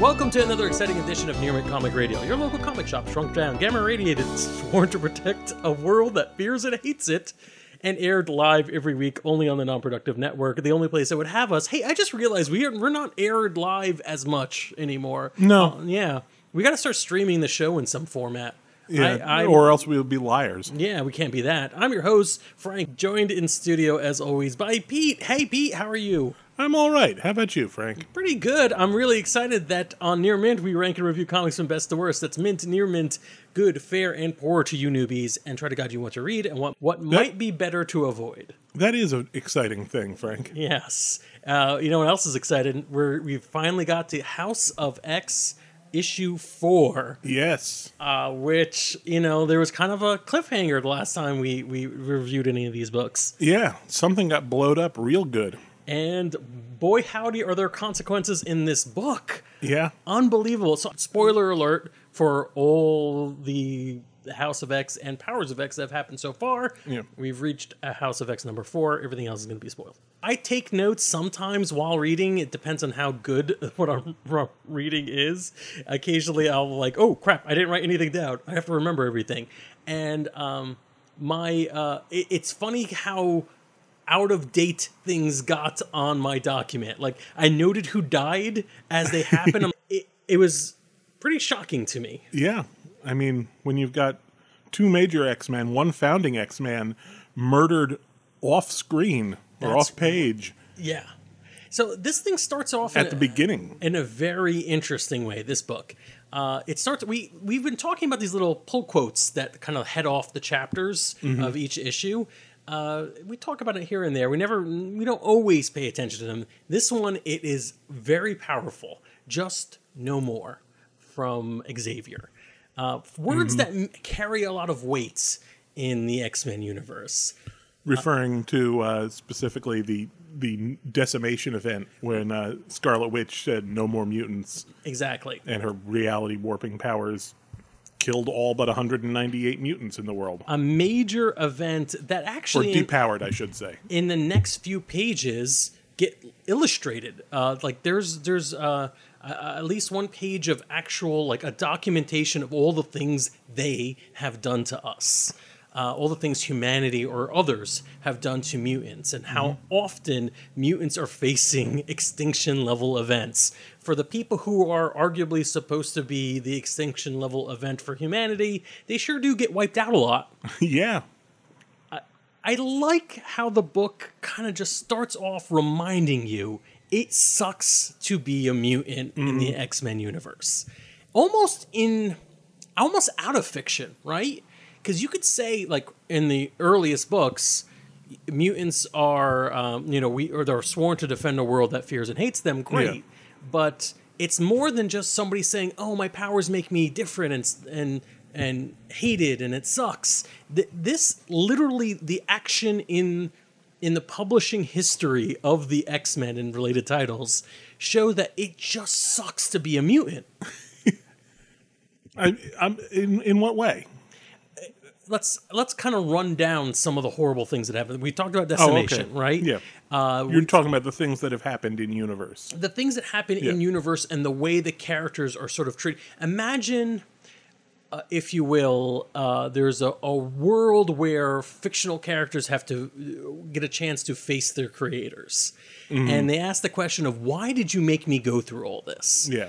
Welcome to another exciting edition of Near Mint Comic Radio, your local comic shop shrunk down, gamma radiated, sworn to protect a world that fears and hates it, and aired live every week only on the non-productive network, the only place that would have us. Hey, I just realized we are, we're not aired live as much anymore. No. Uh, yeah, we got to start streaming the show in some format. Yeah, I, I, or else we would be liars. yeah, we can't be that. I'm your host, Frank, joined in studio as always by Pete. Hey, Pete, how are you? I'm all right. How about you, Frank? Pretty good. I'm really excited that on Near Mint we rank and review comics from best to worst. That's mint, near mint, good, fair, and poor to you newbies, and try to guide you what to read and what what might be better to avoid. That is an exciting thing, Frank. Yes. Uh, you know what else is excited? We're we finally got to House of X issue four, Yes. uh, which you know there was kind of a cliffhanger the last time we we reviewed any of these books. Yeah, something got blowed up real good. And boy, howdy, are there consequences in this book! Yeah. unbelievable. So, spoiler alert for all the House of X and Powers of X that have happened so far. Yeah. We've reached a House of X number four. Everything else is going to be spoiled. I take notes sometimes while reading. It depends on how good what I'm reading is. Occasionally, I'll like, oh crap, I didn't write anything down. I have to remember everything. And um, my, uh, it- it's funny how out of date things got on my document. Like I noted who died as they happened. It, it was pretty shocking to me. Yeah. I mean, when you've got two major X Men, one founding X Man murdered off screen or That's off page Yeah. So this thing starts off in at the a- beginning. in a very interesting way. This book, uh, it starts. We we've been talking about these little pull quotes that kind of head off the chapters of each issue. Uh, we talk about it here and there. We never, we don't always pay attention to them. This one, it is very powerful. Just no more from Xavier. Uh, words that m- carry a lot of weight in the X Men universe. referring to uh, specifically the the decimation event when uh, Scarlet Witch said no more mutants Exactly. and her reality warping powers killed all but 198 mutants in the world. A major event that Or actually in- depowered, I should say. in the next few pages get illustrated. Uh, like there's there's uh, uh, at least one page of actual like a documentation of all the things they have done to us. Uh, all the things humanity or others have done to mutants, and how often mutants are facing extinction level events. For the people who are arguably supposed to be the extinction level event for humanity, they sure do get wiped out a lot. yeah. I like how the book kind of just starts off reminding you it sucks to be a mutant in the X Men universe. Almost in, almost out of fiction, right? Because you could say, like, in the earliest books, mutants are, um, you know, we or they're sworn to defend a world that fears and hates them. Great, Yeah. But it's more than just somebody saying, "Oh, my powers make me different and and and hated, and it sucks." Th- this literally the action in in the publishing history of the X Men and related titles show that it just sucks to be a mutant. I, I'm, in, in what way? Let's let's kind of run down some of the horrible things that happened. We talked about decimation, right? Yeah. Uh, You're talking about the things that have happened in universe. the things that happen in universe and the way the characters are sort of treated. Imagine, uh, if you will, uh, there's a, a world where fictional characters have to uh, get a chance to face their creators, and they ask the question of why did you make me go through all this? Yeah.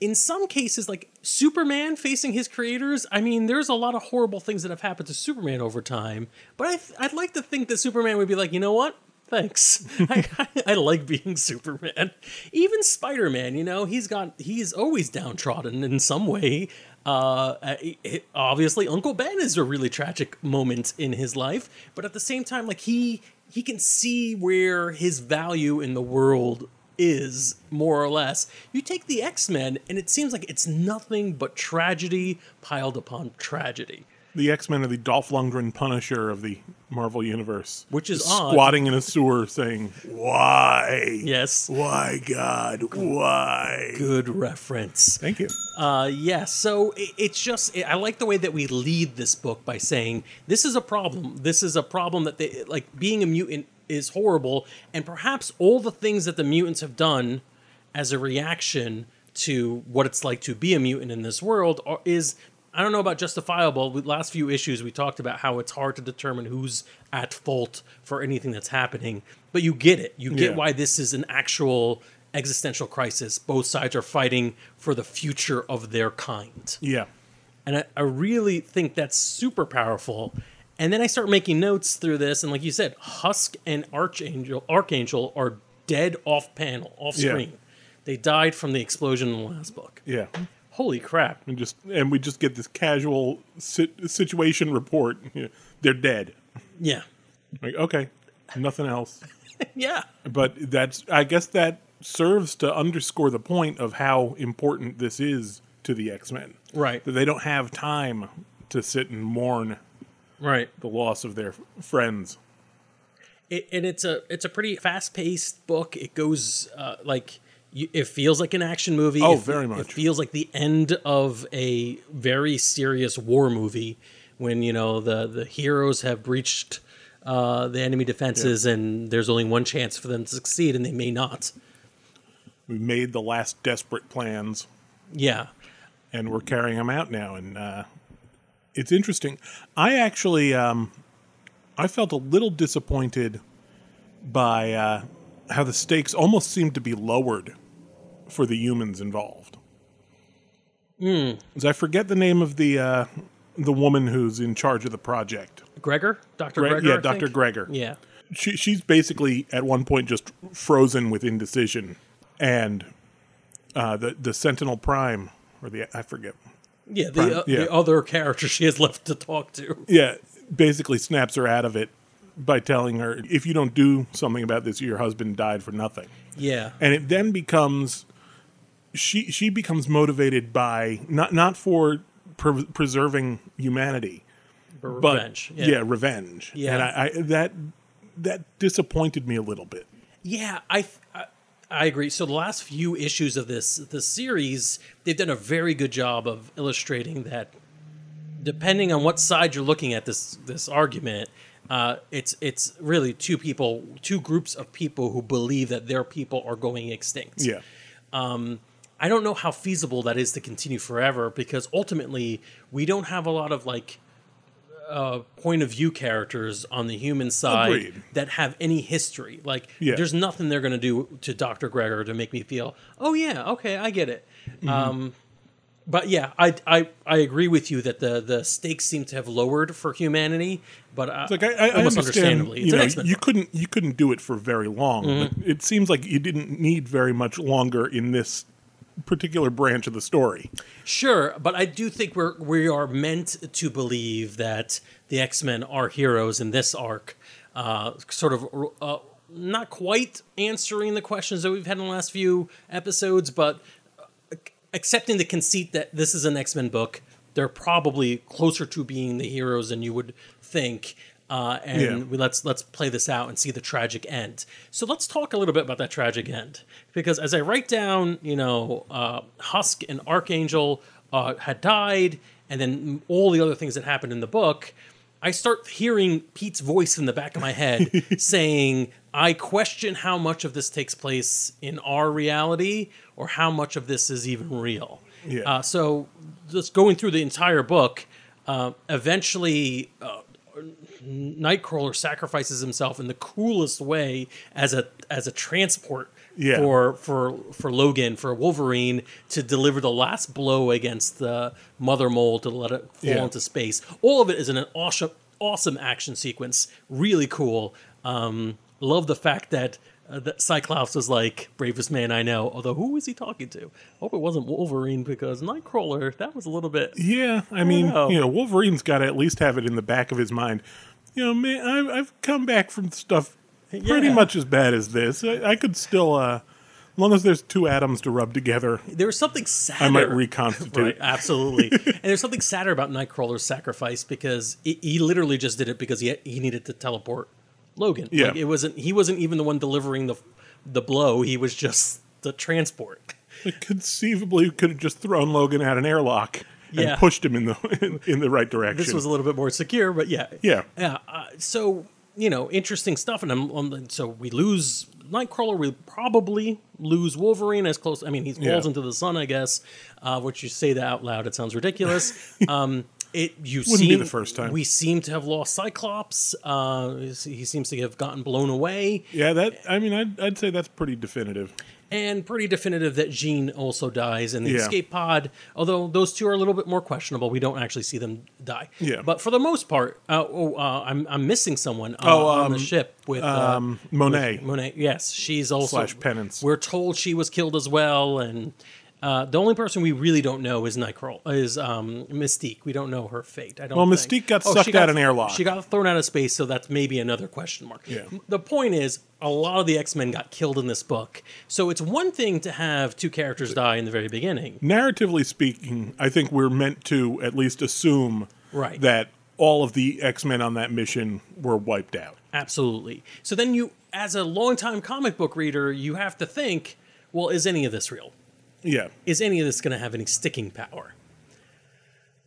In some cases, like Superman facing his creators, I mean, there's a lot of horrible things that have happened to Superman over time. But I th- I'd like to think that Superman would be like, you know what? Thanks. I, I, I like being Superman. Even Spider Man, you know, he's got he's always downtrodden in some way. Uh, it- obviously, Uncle Ben is a really tragic moment in his life, but at the same time, like he he can see where his value in the world is more or less. You take the X Men, and it seems like it's nothing but tragedy piled upon tragedy. The X Men are the Dolph Lundgren Punisher of the Marvel Universe. Which is odd. Squatting in a sewer saying, Why? Yes, Why, God? Why? good reference. Thank you. Uh, yeah, so it, it's just I like the way that we lead this book by saying this is a problem. This is a problem that they like being a mutant is horrible, and perhaps all the things that the mutants have done as a reaction to what it's like to be a mutant in this world are, is I don't know about justifiable. The last few issues we talked about how it's hard to determine who's at fault for anything that's happening, but you get it. You get Yeah. why this is an actual existential crisis. Both sides are fighting for the future of their kind. Yeah. And I, I really think that's super powerful. And then I start making notes through this, and like you said, Husk and Archangel Archangel are dead off panel, off Yeah. screen. They died from the explosion in the last book. Yeah. Holy crap. And just and we just get this casual sit, situation report. You know, they're dead. Yeah. Like okay, nothing else. Yeah. But that's I guess that serves to underscore the point of how important this is to the X Men. Right. That they don't have time to sit and mourn Right. the loss of their friends. It, and it's a it's a pretty fast paced book. It goes uh, like you, it feels like an action movie. Oh, It- very It feels like the end of a very serious war movie when you know the the heroes have breached uh, the enemy defenses and there's only one chance for them to succeed and they may not. We made the last desperate plans. Yeah. and we're carrying them out now and uh, it's interesting i actually um, i felt a little disappointed by uh, how the stakes almost seemed to be lowered for the humans involved. As i forget the name of the uh, the woman who's in charge of the project Gregor, Doctor Gre- Gregor. yeah dr gregor Yeah. she, she's basically at one point just frozen with indecision and uh, the the sentinel prime or the i forget Yeah. The Prime- uh, yeah. the other character she has left to talk to. yeah, basically snaps her out of it by telling her, if you don't do something about this, your husband died for nothing. Yeah. And it then becomes she she becomes motivated by not not for pre- preserving humanity, For but revenge. yeah, revenge. Yeah. and I, I that that disappointed me a little bit. Yeah, I, I I agree. So the last few issues of this this series, they've done a very good job of illustrating that. Depending on what side you're looking at this this argument, uh, it's it's really two people, two groups of people who believe that their people are going extinct. Yeah, Um, I don't know how feasible that is to continue forever because ultimately we don't have a lot of like uh, point of view characters on the human side Agreed. that have any history. Like, Yeah. there's nothing they're going to do to Dr. Gregor to make me feel, oh, yeah, okay, I get it. Mm-hmm. Um, but yeah, I, I I agree with you that the, the stakes seem to have lowered for humanity, but uh, like I, I, I almost understand. understandably, You know, you couldn't you couldn't do it for very long. But it seems like you didn't need very much longer in this particular branch of the story. Sure, but I do think we're we are meant to believe that the X Men are heroes in this arc, uh, sort of uh, not quite answering the questions that we've had in the last few episodes, but uh, accepting the conceit that this is an X Men book. They're probably closer to being the heroes than you would think. Uh, and Yeah. we, let's let's play this out and see the tragic end. So let's talk a little bit about that tragic end, because as I write down, you know, uh, Husk and Archangel uh, had died, and then all the other things that happened in the book. I start hearing Pete's voice in the back of my head saying, "I question how much of this takes place in our reality, or how much of this is even real." Yeah. Uh, so, just going through the entire book, uh, eventually. Uh, Nightcrawler sacrifices himself in the coolest way as a as a transport Yeah. for for for Logan for Wolverine to deliver the last blow against the Mother Mole to let it fall Yeah. into space. All of it is in an awesome awesome action sequence. Really cool. Um, love the fact that. Uh, that Cyclops was like bravest man I know. Although who was he talking to? I Hope it wasn't Wolverine because Nightcrawler that was a little bit Yeah, I mean, know. you know, Wolverine's got to at least have it in the back of his mind. You know, man, I've, I've come back from stuff pretty Yeah. much as bad as this. I, I could still, uh, as long as there's two atoms to rub together, there was something sadder. I might reconstitute. Right, absolutely. and there's something sadder about Nightcrawler's sacrifice because he, he literally just did it because he he needed to teleport Logan. Yeah. like, it wasn't he wasn't even the one delivering the the blow. He was just the transport. Like, conceivably, could have just thrown Logan at an airlock and pushed him in the in, in the right direction. This was a little bit more secure, but yeah, Yeah. yeah. Uh, so you know interesting stuff, and I'm, so we lose Nightcrawler. We probably lose Wolverine as close. I mean, he falls Yeah. into the sun, I guess. Uh, which you say that out loud, it sounds ridiculous. um, it you Wouldn't be the first time. we seem to have lost Cyclops. Uh, he seems to have gotten blown away. Yeah, that I mean, I'd, I'd say that's pretty definitive. And pretty definitive that Jean also dies in the Yeah. escape pod. Although those two are a little bit more questionable, we don't actually see them die. Yeah. But for the most part, uh, oh, uh, I'm I'm missing someone uh, Oh, on the um, ship with uh, Um, Monet. Monet. Yes, she's also Slash Penance. We're told she was killed as well, and. Uh, the only person we really don't know is Nightcrawler, is um, Mystique. We don't know her fate. I don't. Well, think. Mystique got Oh, sucked got- out an airlock. She got thrown out of space, so that's maybe another question mark. Yeah. The point is, a lot of the X Men got killed in this book, so it's one thing to have two characters die in the very beginning. Narratively speaking, I think we're meant to at least assume Right. that all of the X Men on that mission were wiped out. Absolutely. So then you, as a longtime comic book reader, you have to think, well, is any of this real? Yeah. is any of this going to have any sticking power?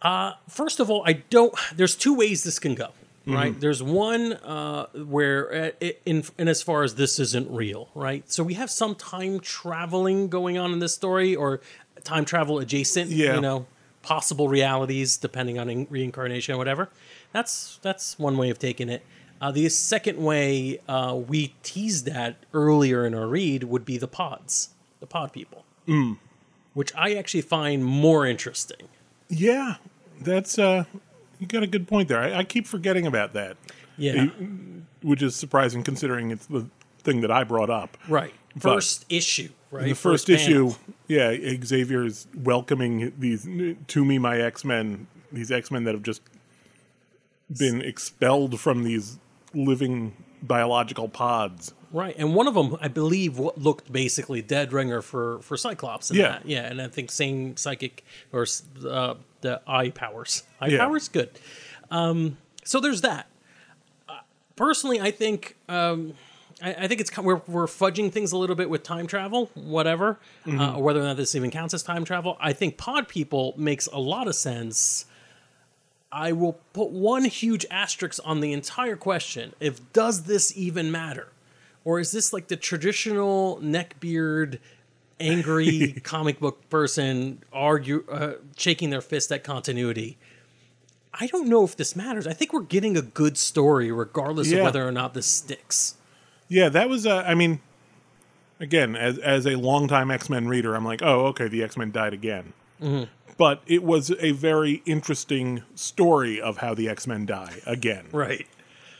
Uh, first of all, I don't. There's two ways this can go. Right. There's one uh, where, uh, it, in, in as far as this isn't real, right? So we have some time traveling going on in this story, or time travel adjacent. Yeah. You know, possible realities depending on in- reincarnation or whatever. That's that's one way of taking it. Uh, the second way uh, we teased that earlier in our read would be the pods, the pod people which I actually find more interesting. Yeah. That's uh you got a good point there. I, I keep forgetting about that. Yeah, Which is surprising considering it's the thing that I brought up. right. First issue, right? The first, panel. issue, yeah, Xavier is welcoming these to me my X Men, these X Men that have just been expelled from these living biological pods. Right? And one of them, I believe, what looked basically dead ringer for for Cyclops. Yeah. that. yeah, and I think same psychic or uh, the eye powers. Eye Yeah. powers, good. Um, so there's that. Uh, personally, I think. Um, I I think it's kind- we're we're fudging things a little bit with time travel, whatever, Mm-hmm. uh, whether or not this even counts as time travel. I think Pod People makes a lot of sense. I will put one huge asterisk on the entire question. If does this even matter? Or is this like the traditional neckbeard, angry comic book person argue uh, shaking their fist at continuity? I don't know if this matters. I think we're getting a good story regardless Yeah. of whether or not this sticks. Yeah, that was. Uh, I mean, again, as as a longtime X Men reader, I'm like, oh, okay, the X Men died again. Mm-hmm. But it was a very interesting story of how the X Men die again, Right.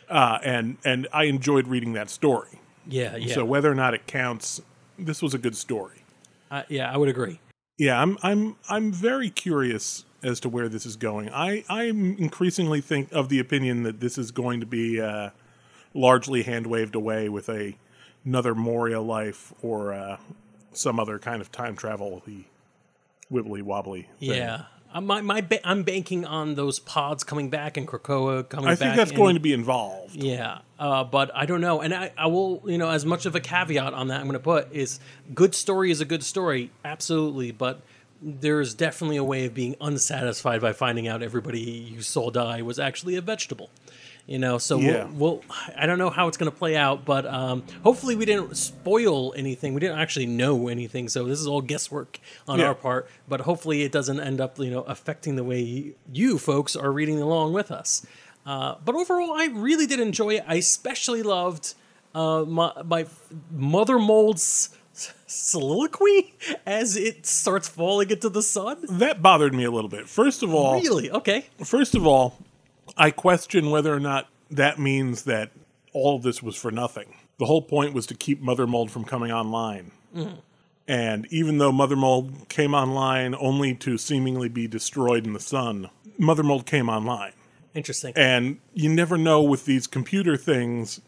uh, and and I enjoyed reading that story. Yeah, yeah. So whether or not it counts, this was a good story. Uh, yeah, I would agree. Yeah, I'm I'm I'm very curious as to where this is going. I I'm increasingly think of the opinion that this is going to be uh, largely hand waved away with a another Moira life or uh, some other kind of time travel wibbly wobbly. thing. Yeah. Uh, my, my ba- I'm banking on those pods coming back and Krakoa coming back. I think that's and- going to be involved. Yeah, uh, but I don't know, and I, I will, you know, as much of a caveat on that I'm going to put is good story is a good story, absolutely, but there's definitely a way of being unsatisfied by finding out everybody you saw die was actually a vegetable. You know, so Yeah. we'll, we'll, I don't know how it's going to play out, but um, hopefully we didn't spoil anything. We didn't actually know anything, so this is all guesswork on Yeah. our part. But hopefully it doesn't end up, you know, affecting the way you folks are reading along with us. Uh, but overall, I really did enjoy it. I especially loved uh, my, my mother mold's soliloquy as it starts falling into the sun. That bothered me a little bit. First of all, Really? Okay. First of all, I question whether or not that means that all of this was for nothing. The whole point was to keep Mother Mold from coming online. And even though Mother Mold came online only to seemingly be destroyed in the sun, Mother Mold came online. Interesting. And you never know with these computer things,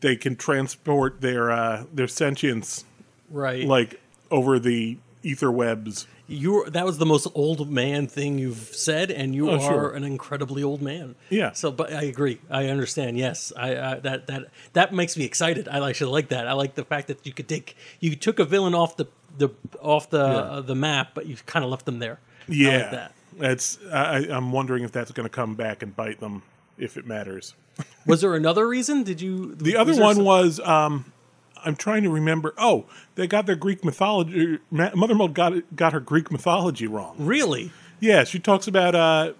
they can transport their uh, their sentience right. like over the ether webs. you that was the most old man thing you've said, and you Oh, are sure. an incredibly old man. Yeah. So, but I agree. I understand. Yes, I, I that that that makes me excited. I actually like that. I like the fact that you could take you took a villain off the the off the uh, the map, but you kind of left them there. Yeah, I like that. That's I, I'm wondering if that's going to come back and bite them if it matters. Was there another reason? Did you? The other one some- was um, I'm trying to remember. Oh, they got their Greek mythology. Ma- Mother Mold got got her Greek mythology wrong. really. Yeah, she talks about uh,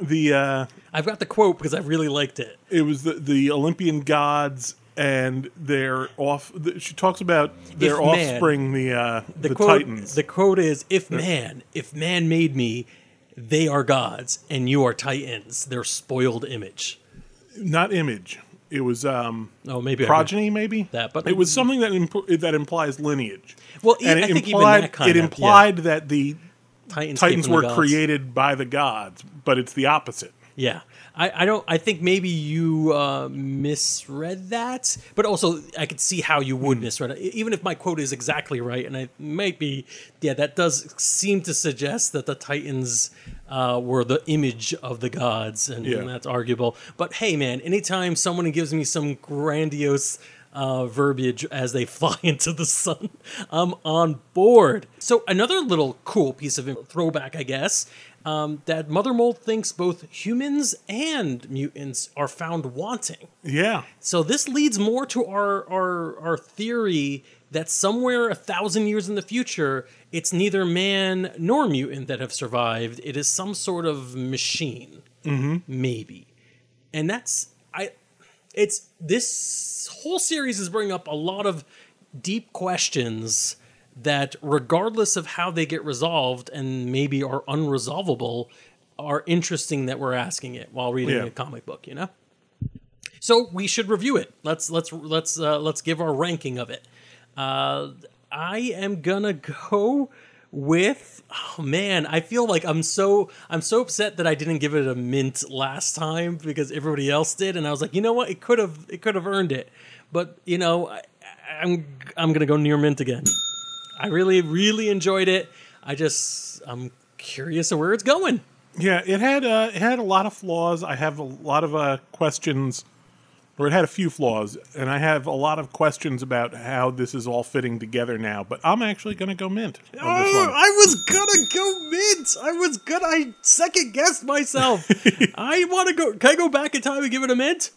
the uh, I've got the quote because I really liked it. it was the, the Olympian gods and their off. The, she talks about their man- offspring, the uh, the, The, quote. Titans. The quote is, "If man, if man made me, they are gods, and you are titans. Their spoiled image." Not image. It was um, Oh, maybe progeny, maybe that, but- it was something that imp- that implies lineage. Well, and I it think even implied that kind it of, implied that the Titans, Titans from the were created by the gods, but it's the opposite. Yeah, I, I don't. I think maybe you uh, misread that, but also I could see how you would misread it, even if my quote is exactly right, and I might be. Yeah, that does seem to suggest that the Titans uh, were the image of the gods, and, Yeah. that's arguable. But hey, man, anytime someone gives me some grandiose. Uh, verbiage as they fly into the sun. I'm on board. So another little cool piece of throwback, I guess, um, that Mother Mold thinks both humans and mutants are found wanting. Yeah, So this leads more to our our our theory that somewhere a thousand years in the future, it's neither man nor mutant that have survived. It is some sort of machine, mm-hmm. maybe, and that's I. It's this whole series is bringing up a lot of deep questions that, regardless of how they get resolved and maybe are unresolvable, are interesting that we're asking it while reading Yeah. a comic book. You know. So we should review it. Let's let's let's uh, let's give our ranking of it. Uh, I am gonna go with. Oh man, I feel like I'm so I'm so upset that I didn't give it a mint last time because everybody else did, and I was like, you know what, it could have it could have earned it, but you know, I, I'm I'm gonna go near mint again. I really really enjoyed it. I just I'm curious of where it's going. yeah. It had uh, it had a lot of flaws. I have a lot of uh, questions, or it had a few flaws, and I have a lot of questions about how this is all fitting together now. But I'm actually going to go mint Oh. I was gonna go mint. I was gonna. I second guessed myself. I want to go. Can I go back in time and give it a mint?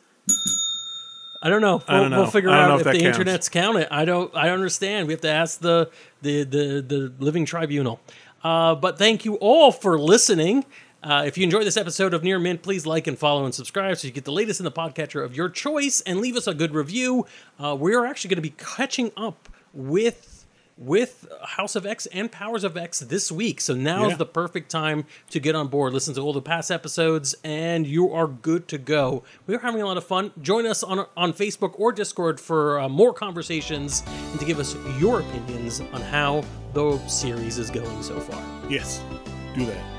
I don't know. We'll, don't know. we'll figure I out if, if the counts. internet's count it. I don't. I don't understand. We have to ask the the the, the living tribunal. Uh, but thank you all for listening. Uh, if you enjoyed this episode of Near Mint, please like and follow and subscribe so you get the latest in the podcatcher of your choice and leave us a good review. Uh, we are actually going to be catching up with with House of X and Powers of X this week. So now Yeah. is the perfect time to get on board, listen to all the past episodes, and you are good to go. We are having a lot of fun. Join us on on Facebook or Discord for uh, more conversations and to give us your opinions on how the series is going so far. Yes, do that.